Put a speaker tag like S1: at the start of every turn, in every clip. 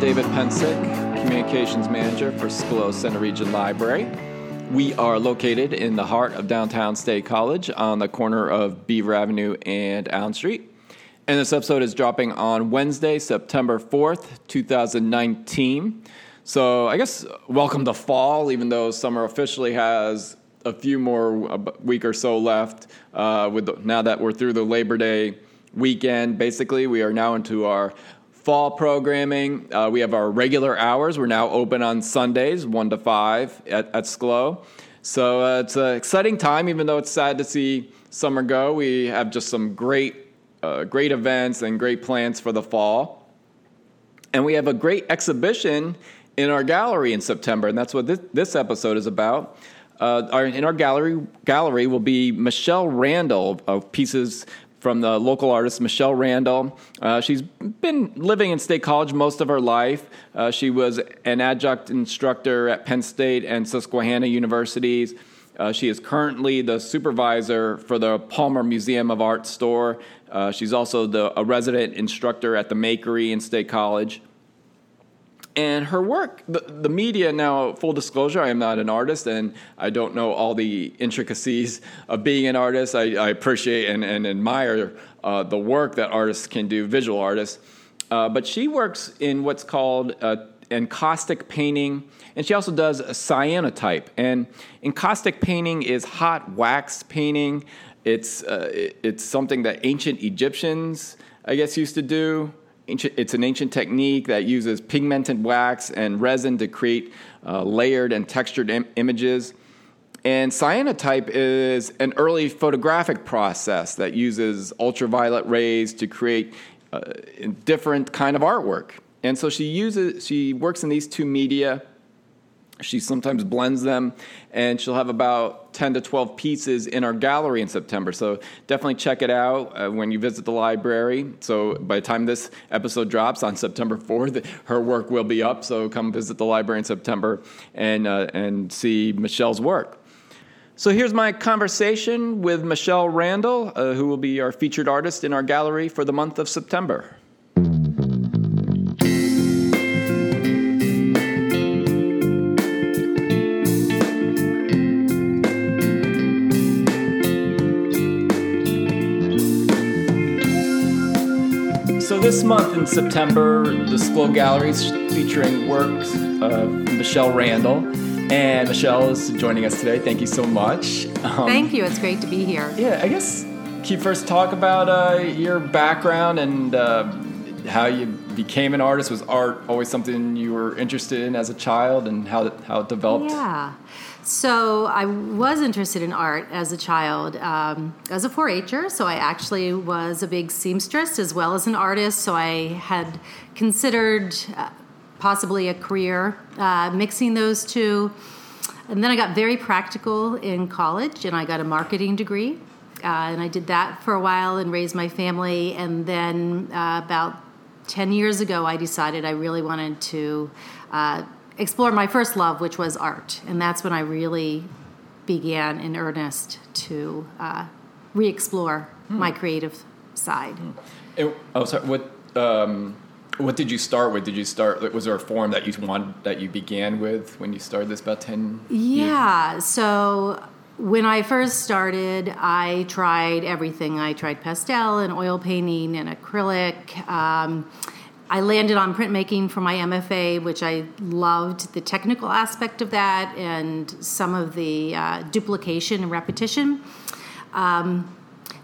S1: David Pencek, Communications Manager for Schlow Centre Region Library. We are located in the heart of downtown State College on the corner of Beaver Avenue and Allen Street. And this episode is dropping on Wednesday, September 4th, 2019. So I guess welcome to fall, even though summer officially has a few more a week or so left. Uh, with the, now that we're through the Labor Day weekend, basically, we are now into our fall programming. Uh, we have our regular hours. We're now open on Sundays, one to five at, at Schlow. So uh, it's an exciting time, even though it's sad to see summer go. We have just some great, uh, great events and great plans for the fall. And we have a great exhibition in our gallery in September, and that's what this, this episode is about. Uh, our, in our gallery gallery will be Michelle Randall of pieces from the local artist Michelle Randall. Uh, she's been living in State College most of her life. Uh, she was an adjunct instructor at Penn State and Susquehanna Universities. Uh, she is currently the supervisor for the Palmer Museum of Art store. Uh, she's also the, a resident instructor at the Makery in State College and her work. The, the media now full disclosure i am not an artist and i don't know all the intricacies of being an artist. I, I appreciate and, and admire uh, the work that artists can do visual artists. Uh, but she works in what's called uh, encaustic painting and she also does a cyanotype. And encaustic painting is hot wax painting. It's, uh, it's something that ancient egyptians i guess used to do it's an ancient technique that uses pigmented wax and resin to create uh, layered and textured Im- images. And cyanotype is an early photographic process that uses ultraviolet rays to create uh, different kind of artwork. And so she uses she works in these two media she sometimes blends them, and she'll have about 10 to 12 pieces in our gallery in September. So definitely check it out uh, when you visit the library. So by the time this episode drops on September 4th, her work will be up. So come visit the library in September and, uh, and see Michelle's work. So here's my conversation with Michelle Randall, uh, who will be our featured artist in our gallery for the month of September. This month in September, the Schlow Gallery is featuring works of Michelle Randall. And Michelle is joining us today. Thank you so much.
S2: Um, Thank you. It's great to be here.
S1: Yeah, I guess can you first talk about uh, your background and uh, how you became an artist? Was art always something you were interested in as a child, and how how it developed?
S2: Yeah. So I was interested in art as a child, um, as a 4-H'er. So I actually was a big seamstress as well as an artist. So I had considered uh, possibly a career uh, mixing those two. And then I got very practical in college, and I got a marketing degree. Uh, and I did that for a while and raised my family. And then uh, about 10 years ago, I decided I really wanted to uh, explore my first love, which was art. And that's when I really began in earnest to uh, re explore hmm. my creative side. Hmm.
S1: It, oh, sorry. What, um, what did you start with? Did you start? Was there a form that you wanted that you began with when you started this about ten?
S2: Yeah. Years? So when I first started, I tried everything. I tried pastel and oil painting and acrylic. Um, I landed on printmaking for my MFA, which I loved the technical aspect of that and some of the uh, duplication and repetition. Um,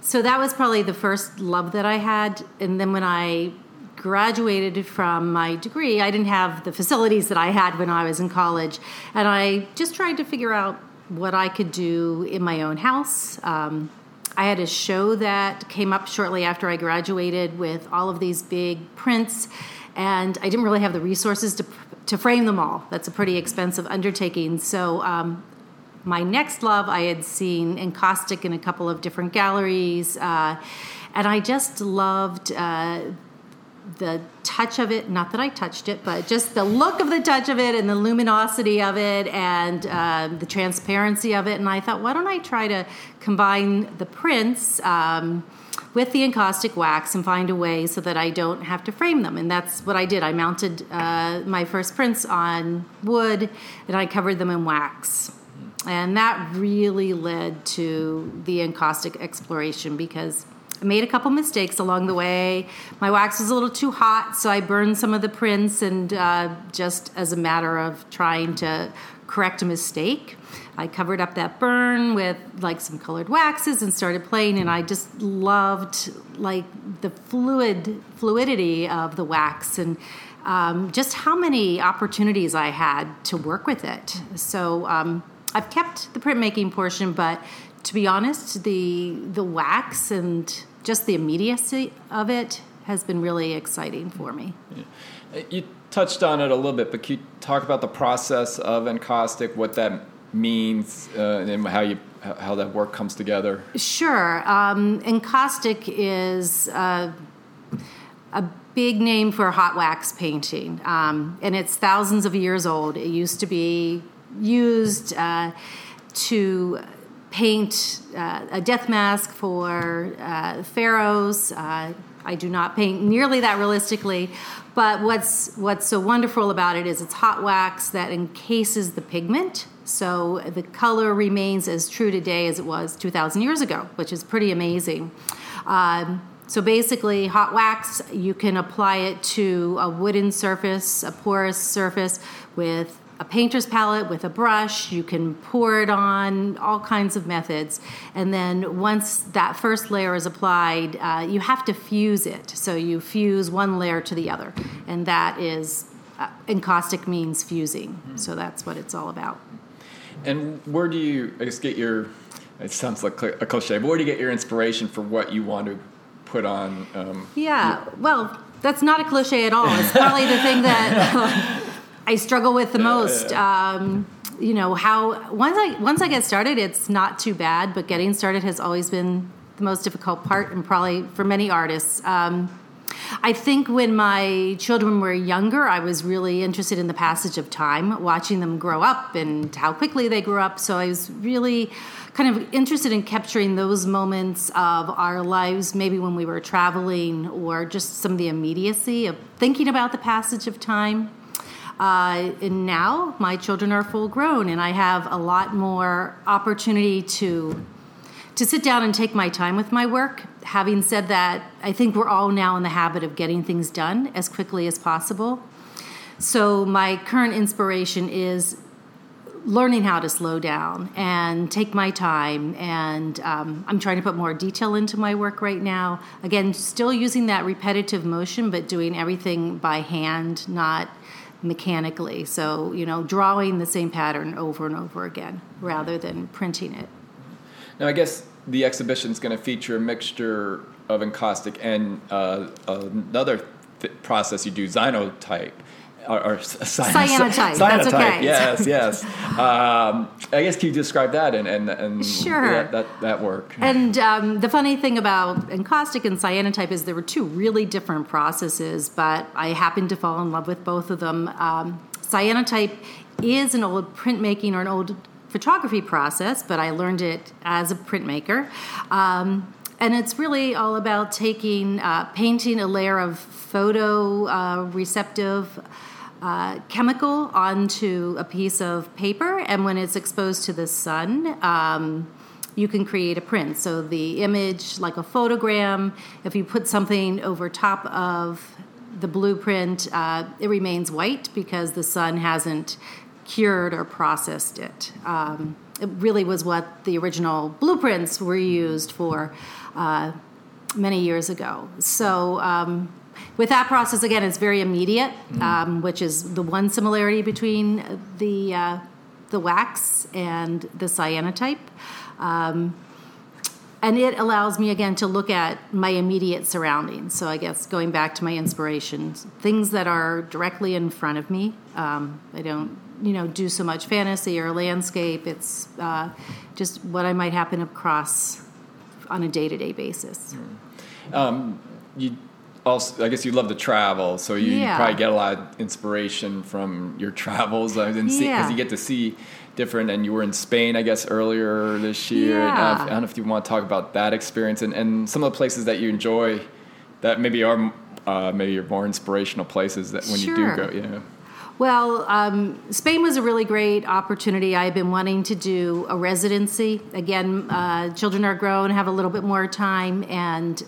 S2: so that was probably the first love that I had. And then when I graduated from my degree, I didn't have the facilities that I had when I was in college. And I just tried to figure out what I could do in my own house. Um, I had a show that came up shortly after I graduated with all of these big prints, and I didn't really have the resources to to frame them all. That's a pretty expensive undertaking. So um, my next love. I had seen encaustic in a couple of different galleries, uh, and I just loved uh, the touch of it. Not that I touched it, but just the look of the touch of it and the luminosity of it and uh, the transparency of it. And I thought, why don't I try to combine the prints? Um, with the encaustic wax and find a way so that I don't have to frame them. And that's what I did. I mounted uh, my first prints on wood and I covered them in wax. And that really led to the encaustic exploration because I made a couple mistakes along the way. My wax was a little too hot, so I burned some of the prints, and uh, just as a matter of trying to correct a mistake, I covered up that burn with like some colored waxes and started playing, and I just loved like the fluid fluidity of the wax and. Um, just how many opportunities I had to work with it. So um, I've kept the printmaking portion, but to be honest, the the wax and just the immediacy of it has been really exciting for me.
S1: Yeah. You touched on it a little bit, but can you talk about the process of encaustic, what that means, uh, and how you how that work comes together?
S2: Sure. Um, encaustic is uh, a big name for hot wax painting, um, and it's thousands of years old. It used to be used uh, to paint uh, a death mask for uh, pharaohs. Uh, I do not paint nearly that realistically, but what's what's so wonderful about it is it's hot wax that encases the pigment, so the color remains as true today as it was 2,000 years ago, which is pretty amazing. Um, so basically, hot wax, you can apply it to a wooden surface, a porous surface with a painter's palette with a brush. You can pour it on all kinds of methods. And then once that first layer is applied, uh, you have to fuse it. So you fuse one layer to the other. And that is, uh, encaustic means fusing. Mm-hmm. So that's what it's all about.
S1: And where do you, I guess, get your, it sounds like a cliche, but where do you get your inspiration for what you want to put on? Um,
S2: yeah, your- well, that's not a cliche at all. It's probably the thing that I struggle with the most. Um, you know how once I once I get started, it's not too bad, but getting started has always been the most difficult part, and probably for many artists. Um, I think when my children were younger, I was really interested in the passage of time, watching them grow up and how quickly they grew up. So I was really kind of interested in capturing those moments of our lives, maybe when we were traveling or just some of the immediacy of thinking about the passage of time. Uh, and now my children are full grown, and I have a lot more opportunity to to sit down and take my time with my work. Having said that, I think we're all now in the habit of getting things done as quickly as possible. So my current inspiration is learning how to slow down and take my time and um, i'm trying to put more detail into my work right now again still using that repetitive motion but doing everything by hand not mechanically. So, you know, drawing the same pattern over and over again rather than printing it.
S1: Now, I guess the exhibition is going to feature a mixture of encaustic and uh, another th- process you do, cyanotype or, or
S2: cyanotype. That's okay.
S1: Yes, yes. Um, I guess can you describe that and and, and
S2: sure.
S1: that, that, that work?
S2: And um, the funny thing about encaustic and cyanotype is there were two really different processes, but I happened to fall in love with both of them. Um, cyanotype is an old printmaking or an old photography process, but I learned it as a printmaker. Um, and it's really all about taking, uh, painting a layer of photo uh, receptive uh, chemical onto a piece of paper, and when it's exposed to the sun, um, you can create a print. So the image, like a photogram, if you put something over top of the blueprint, uh, it remains white because the sun hasn't cured or processed it. Um, it really was what the original blueprints were used for uh, many years ago. So um, with that process, again, it's very immediate, mm-hmm. um, which is the one similarity between the uh, the wax and the cyanotype. Um, and it allows me again to look at my immediate surroundings. So I guess going back to my inspirations, things that are directly in front of me. Um, I don't you know do so much fantasy or landscape. It's uh, just what I might happen across on a day to day basis.
S1: Um, you also, I guess you love to travel, so you,
S2: Yeah.
S1: you probably get a lot of inspiration from your travels, and because
S2: Yeah.
S1: you get to see different. And you were in Spain, I guess, earlier this year. And, uh,
S2: Yeah.
S1: I don't know if you want to talk about that experience and, and some of the places that you enjoy, that maybe are uh, maybe your more inspirational places that when you do go, yeah.
S2: Well, um, Spain was a really great opportunity. I've been wanting to do a residency. Again, uh, children are grown, have a little bit more time, and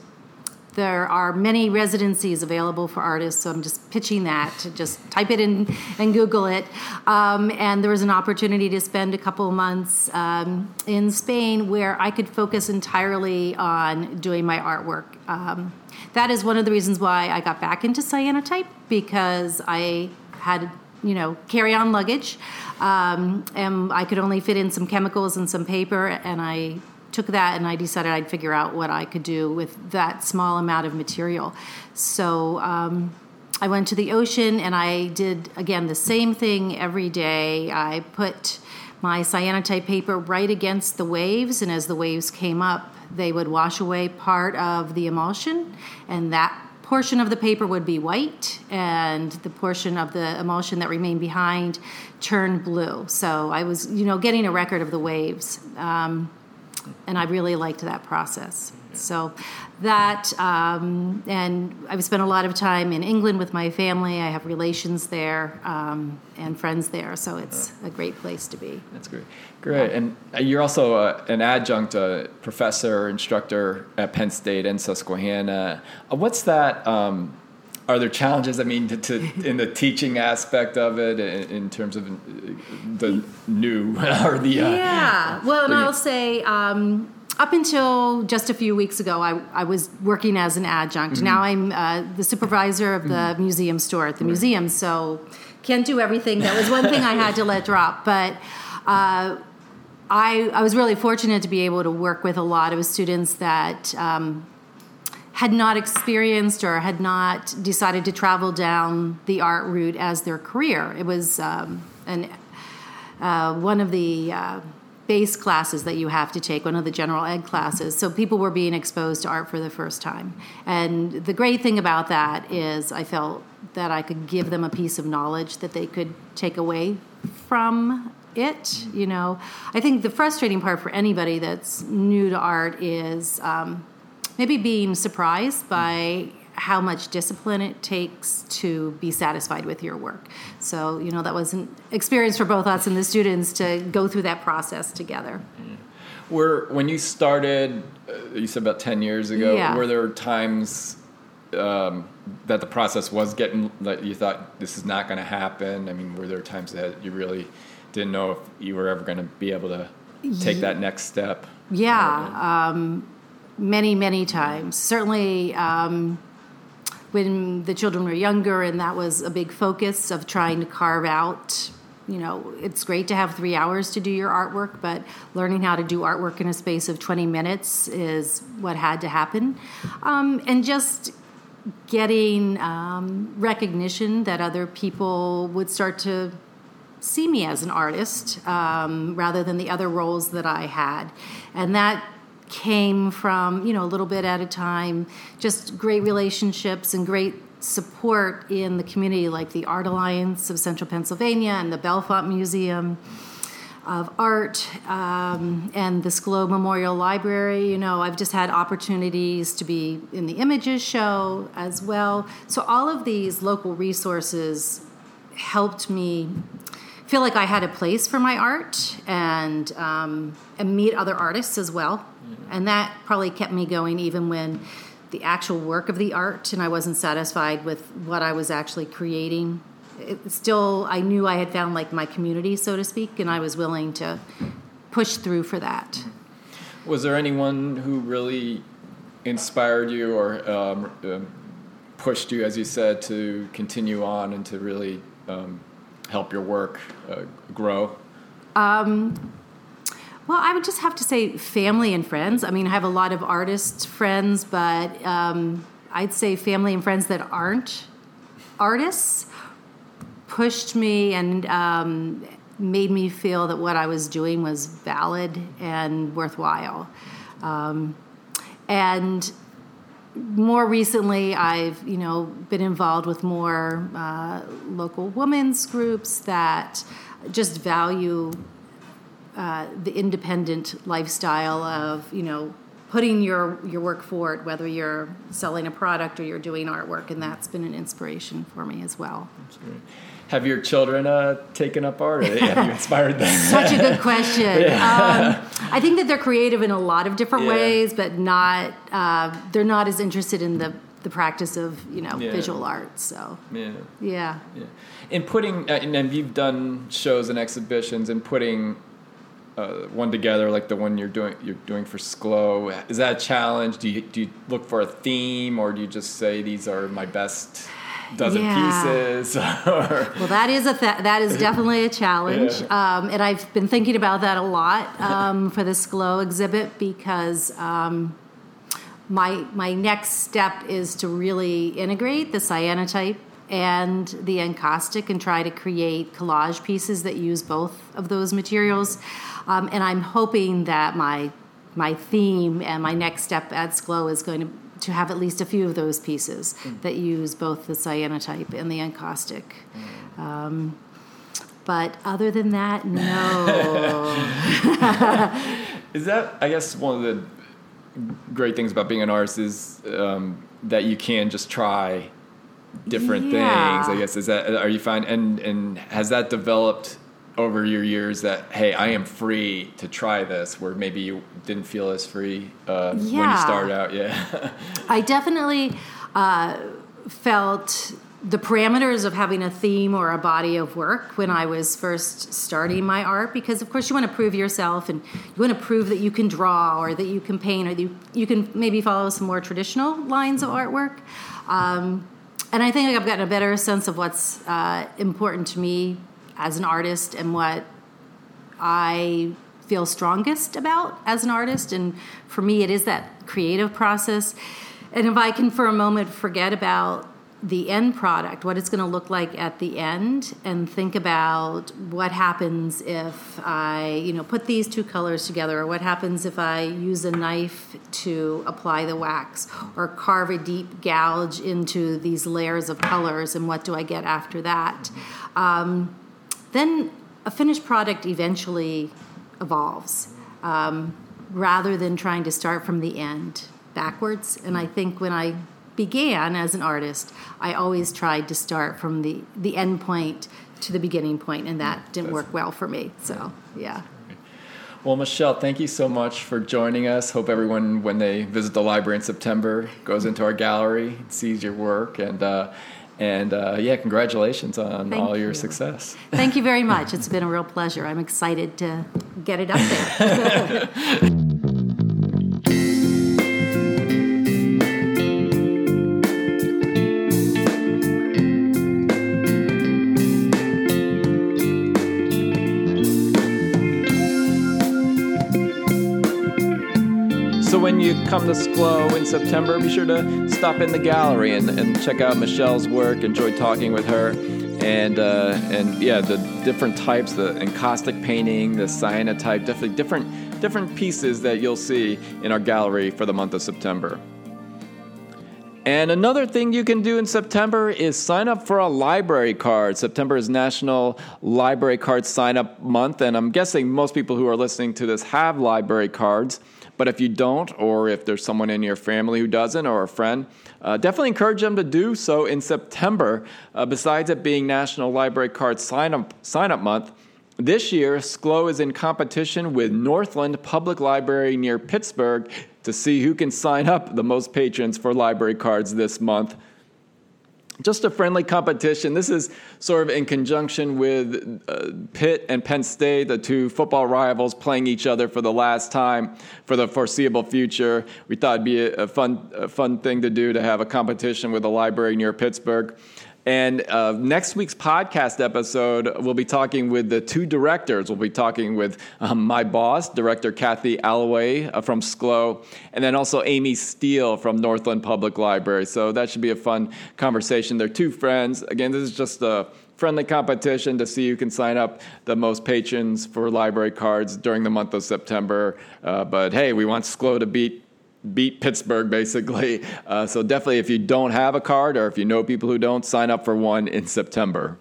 S2: there are many residencies available for artists. So I'm just pitching that to just type it in and Google it. Um, and there was an opportunity to spend a couple months um, in Spain where I could focus entirely on doing my artwork. Um, that is one of the reasons why I got back into cyanotype because I had you know carry on luggage um, and i could only fit in some chemicals and some paper and i took that and i decided i'd figure out what i could do with that small amount of material. So um, i went to the ocean and i did again the same thing every day. I put my cyanotype paper right against the waves and as the waves came up they would wash away part of the emulsion and that portion of the paper would be white and the portion of the emulsion that remained behind turned blue. So i was you know getting a record of the waves. Um, and i really liked that process so that um, and i've spent a lot of time in england with my family i have relations there um, and friends there so it's a great place to be
S1: That's great. Great. And uh, you're also uh, an adjunct uh, professor, instructor at Penn State and Susquehanna. Uh, what's that? Um, are there challenges, I mean, to, to, in the teaching aspect of it in, in terms of the new or the. Uh,
S2: yeah. Well, and I'll say, um, up until just a few weeks ago, I, I was working as an adjunct.
S1: Mm-hmm.
S2: Now I'm uh, the supervisor of the museum store at the museum, so can't do everything. That was one thing I had to let drop. But uh, I, I was really fortunate to be able to work with a lot of students that um, had not experienced or had not decided to travel down the art route as their career. It was um, an uh, one of the uh, base classes that you have to take, one of the general ed classes. So people were being exposed to art for the first time. And the great thing about that is I felt that I could give them a piece of knowledge that they could take away from it. You know, I think the frustrating part for anybody that's new to art is um, maybe being surprised by how much discipline it takes to be satisfied with your work. So, you know, that was an experience for both us and the students to go through that process together.
S1: Were when you started, uh, you said about ten years ago.
S2: Yeah.
S1: Were there times um, that the process was getting that you thought this is not going to happen? I mean, were there times that you really didn't know if you were ever going to be able to take that next step?
S2: Yeah, um, many, many times. Certainly, um, when the children were younger, and that was a big focus of trying to carve out. You know, it's great to have three hours to do your artwork, but learning how to do artwork in a space of 20 minutes is what had to happen. Um, and just getting um, recognition that other people would start to see me as an artist um, rather than the other roles that I had. And that came from, you know, a little bit at a time, just great relationships and great support in the community, like the Art Alliance of Central Pennsylvania and the Bellefonte Museum of Art um, and the Schlow Memorial Library. You know, I've just had opportunities to be in the Images show as well. So all of these local resources helped me feel like I had a place for my art and um, and meet other artists as well, and that probably kept me going even when the actual work of the art and I wasn't satisfied with what I was actually creating. It still, I knew I had found like my community, so to speak, and I was willing to push through for that.
S1: Was there anyone who really inspired you or um, um, pushed you, as you said, to continue on and to really um, help your work uh, grow?
S2: Well, I would just have to say family and friends. I mean, I have a lot of artist friends, but um, I'd say family and friends that aren't artists pushed me and um, made me feel that what I was doing was valid and worthwhile. Um, and more recently, I've you know been involved with more uh, local women's groups that just value uh, the independent lifestyle of you know putting your your work forward, whether you're selling a product or you're doing artwork, and that's been an inspiration for me as well.
S1: Have your children uh, taken up art? Or have you inspired them?
S2: Such a good question. yeah. um, I think that they're creative in a lot of different yeah. ways, but not uh, they're not as interested in the the practice of you know yeah. visual art. So
S1: yeah,
S2: yeah.
S1: yeah. In putting uh, and you've done shows and exhibitions and putting uh, one together like the one you're doing you're doing for Schlow. Is that a challenge? Do you do you look for a theme, or do you just say these are my best dozen yeah. pieces?
S2: well, that is a th- that is definitely a challenge, yeah. um, and I've been thinking about that a lot um, for this Schlow exhibit because. Um, my, my next step is to really integrate the cyanotype and the encaustic and try to create collage pieces that use both of those materials. Um, and I'm hoping that my my theme and my next step at Schlow is going to to have at least a few of those pieces mm. that use both the cyanotype and the encaustic. Mm. Um, but other than that, no.
S1: is that I guess one of the great things about being an artist is um, that you can just try different yeah. things. I guess is that are you fine? and and has that developed over your years that hey i am free to try this where maybe you didn't feel as free uh, yeah. when you started out yeah
S2: i definitely uh, felt the parameters of having a theme or a body of work when I was first starting my art because of course you want to prove yourself and you want to prove that you can draw or that you can paint or that you, you can maybe follow some more traditional lines of artwork um, and I think I've gotten a better sense of what's uh, important to me as an artist and what I feel strongest about as an artist. And for me, it is that creative process. And if I can for a moment forget about the end product, what it's going to look like at the end, and think about what happens if I, you know, put these two colors together, or what happens if I use a knife to apply the wax, or carve a deep gouge into these layers of colors, and what do I get after that? Um, then a finished product eventually evolves um, rather than trying to start from the end backwards. And I think when I began as an artist, I always tried to start from the, the end point to the beginning point, and that didn't work well for me. So, yeah.
S1: Well, Michelle, thank you so much for joining us. Hope everyone, when they visit the library in September, goes into our gallery, sees your work, and uh, and uh, yeah, congratulations on Thank all your
S2: you.
S1: success.
S2: Thank you very much. It's been a real pleasure. I'm excited to get it up there.
S1: come to Schlow in September, be sure to stop in the gallery and, and check out Michelle's work. Enjoy talking with her. And, uh, and yeah, the different types, the encaustic painting, the cyanotype, definitely different, different pieces that you'll see in our gallery for the month of September. And another thing you can do in September is sign up for a library card. September is National Library Card Sign Up Month, and I'm guessing most people who are listening to this have library cards. But if you don't, or if there's someone in your family who doesn't, or a friend, uh, definitely encourage them to do so in September. Uh, besides it being National Library Card Sign Up, sign up Month, this year, Schlow is in competition with Northland Public Library near Pittsburgh to see who can sign up the most patrons for library cards this month just a friendly competition. This is sort of in conjunction with uh, Pitt and Penn State, the two football rivals playing each other for the last time for the foreseeable future. We thought it'd be a, a fun, a fun thing to do to have a competition with a library near Pittsburgh. And uh, next week's podcast episode, we'll be talking with the two directors. We'll be talking with um, my boss, director Kathy Alloway uh, from Schlow, and then also Amy Steele from Northland Public Library. So that should be a fun conversation. They're two friends. Again, this is just a friendly competition to see who can sign up the most patrons for library cards during the month of September. Uh, but hey, we want Schlow to beat beat Pittsburgh basically. Uh, so definitely, if you don't have a card or if you know people who don't, sign up for one in September.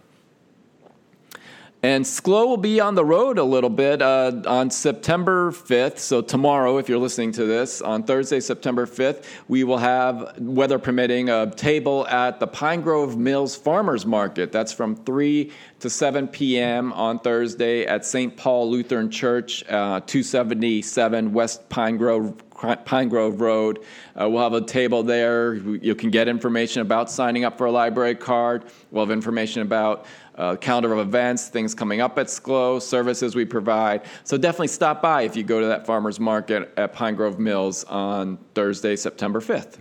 S1: And Schlow will be on the road a little bit uh, on September 5th. So, tomorrow, if you're listening to this, on Thursday, September 5th, we will have, weather permitting, a table at the Pine Grove Mills Farmers Market. That's from 3 to 7 p.m. on Thursday at St. Paul Lutheran Church, uh, 277 West Pine Grove Pine Grove Road. Uh, we'll have a table there. You can get information about signing up for a library card. We'll have information about uh, calendar of events, things coming up at Schlow, services we provide. So definitely stop by if you go to that farmer's market at Pine Grove Mills on Thursday, September 5th.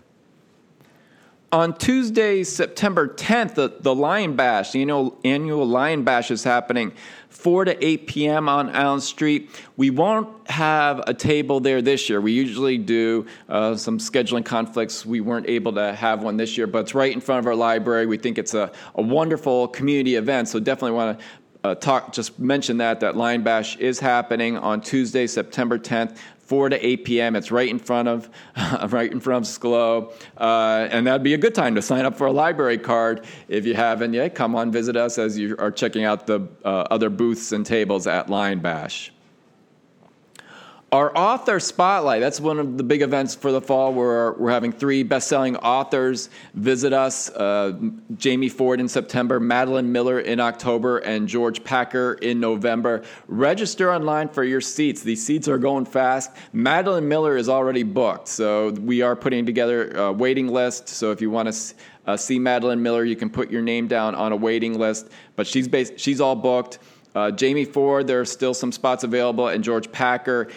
S1: On Tuesday, September 10th, the, the Lion Bash, the annual, annual Lion Bash is happening 4 to 8 p.m. on Allen Street. We won't have a table there this year. We usually do uh, some scheduling conflicts. We weren't able to have one this year, but it's right in front of our library. We think it's a, a wonderful community event, so definitely want to uh, talk, just mention that that Lion Bash is happening on Tuesday, September 10th 4 to 8 p.m. It's right in front of, right in front of Schlow, uh, and that'd be a good time to sign up for a library card if you haven't yet. Come on, visit us as you are checking out the uh, other booths and tables at Lion Bash. Our author spotlight, that's one of the big events for the fall. We're, we're having three best selling authors visit us uh, Jamie Ford in September, Madeline Miller in October, and George Packer in November. Register online for your seats. These seats are going fast. Madeline Miller is already booked, so we are putting together a waiting list. So if you want to uh, see Madeline Miller, you can put your name down on a waiting list, but she's, based, she's all booked. Uh, Jamie Ford, there are still some spots available, and George Packer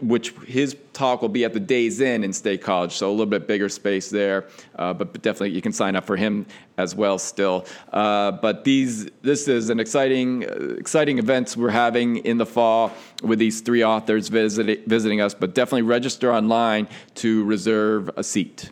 S1: which his talk will be at the Days Inn in State College, so a little bit bigger space there. Uh, but definitely, you can sign up for him as well still. Uh, but these, this is an exciting, uh, exciting events we're having in the fall with these three authors visit, visiting us. But definitely register online to reserve a seat.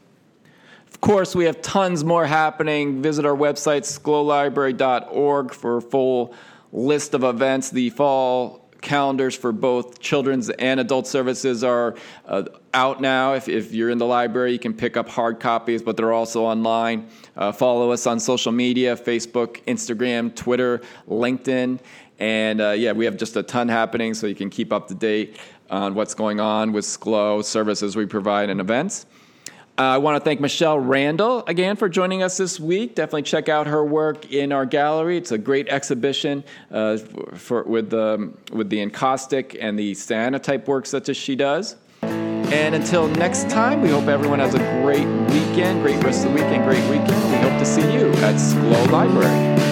S1: Of course, we have tons more happening. Visit our website, schlowlibrary.org, for a full list of events. The fall calendars for both children's and adult services are uh, out now. If, if you're in the library, you can pick up hard copies, but they're also online. Uh, follow us on social media Facebook, Instagram, Twitter, LinkedIn. And uh, yeah, we have just a ton happening, so you can keep up to date on what's going on with Schlow, services we provide, and events. Uh, I want to thank Michelle Randall again for joining us this week. Definitely check out her work in our gallery. It's a great exhibition uh, for, with, um, with the encaustic and the cyanotype works that she does. And until next time, we hope everyone has a great weekend, great rest of the weekend, great weekend. We hope to see you at Schlow Library.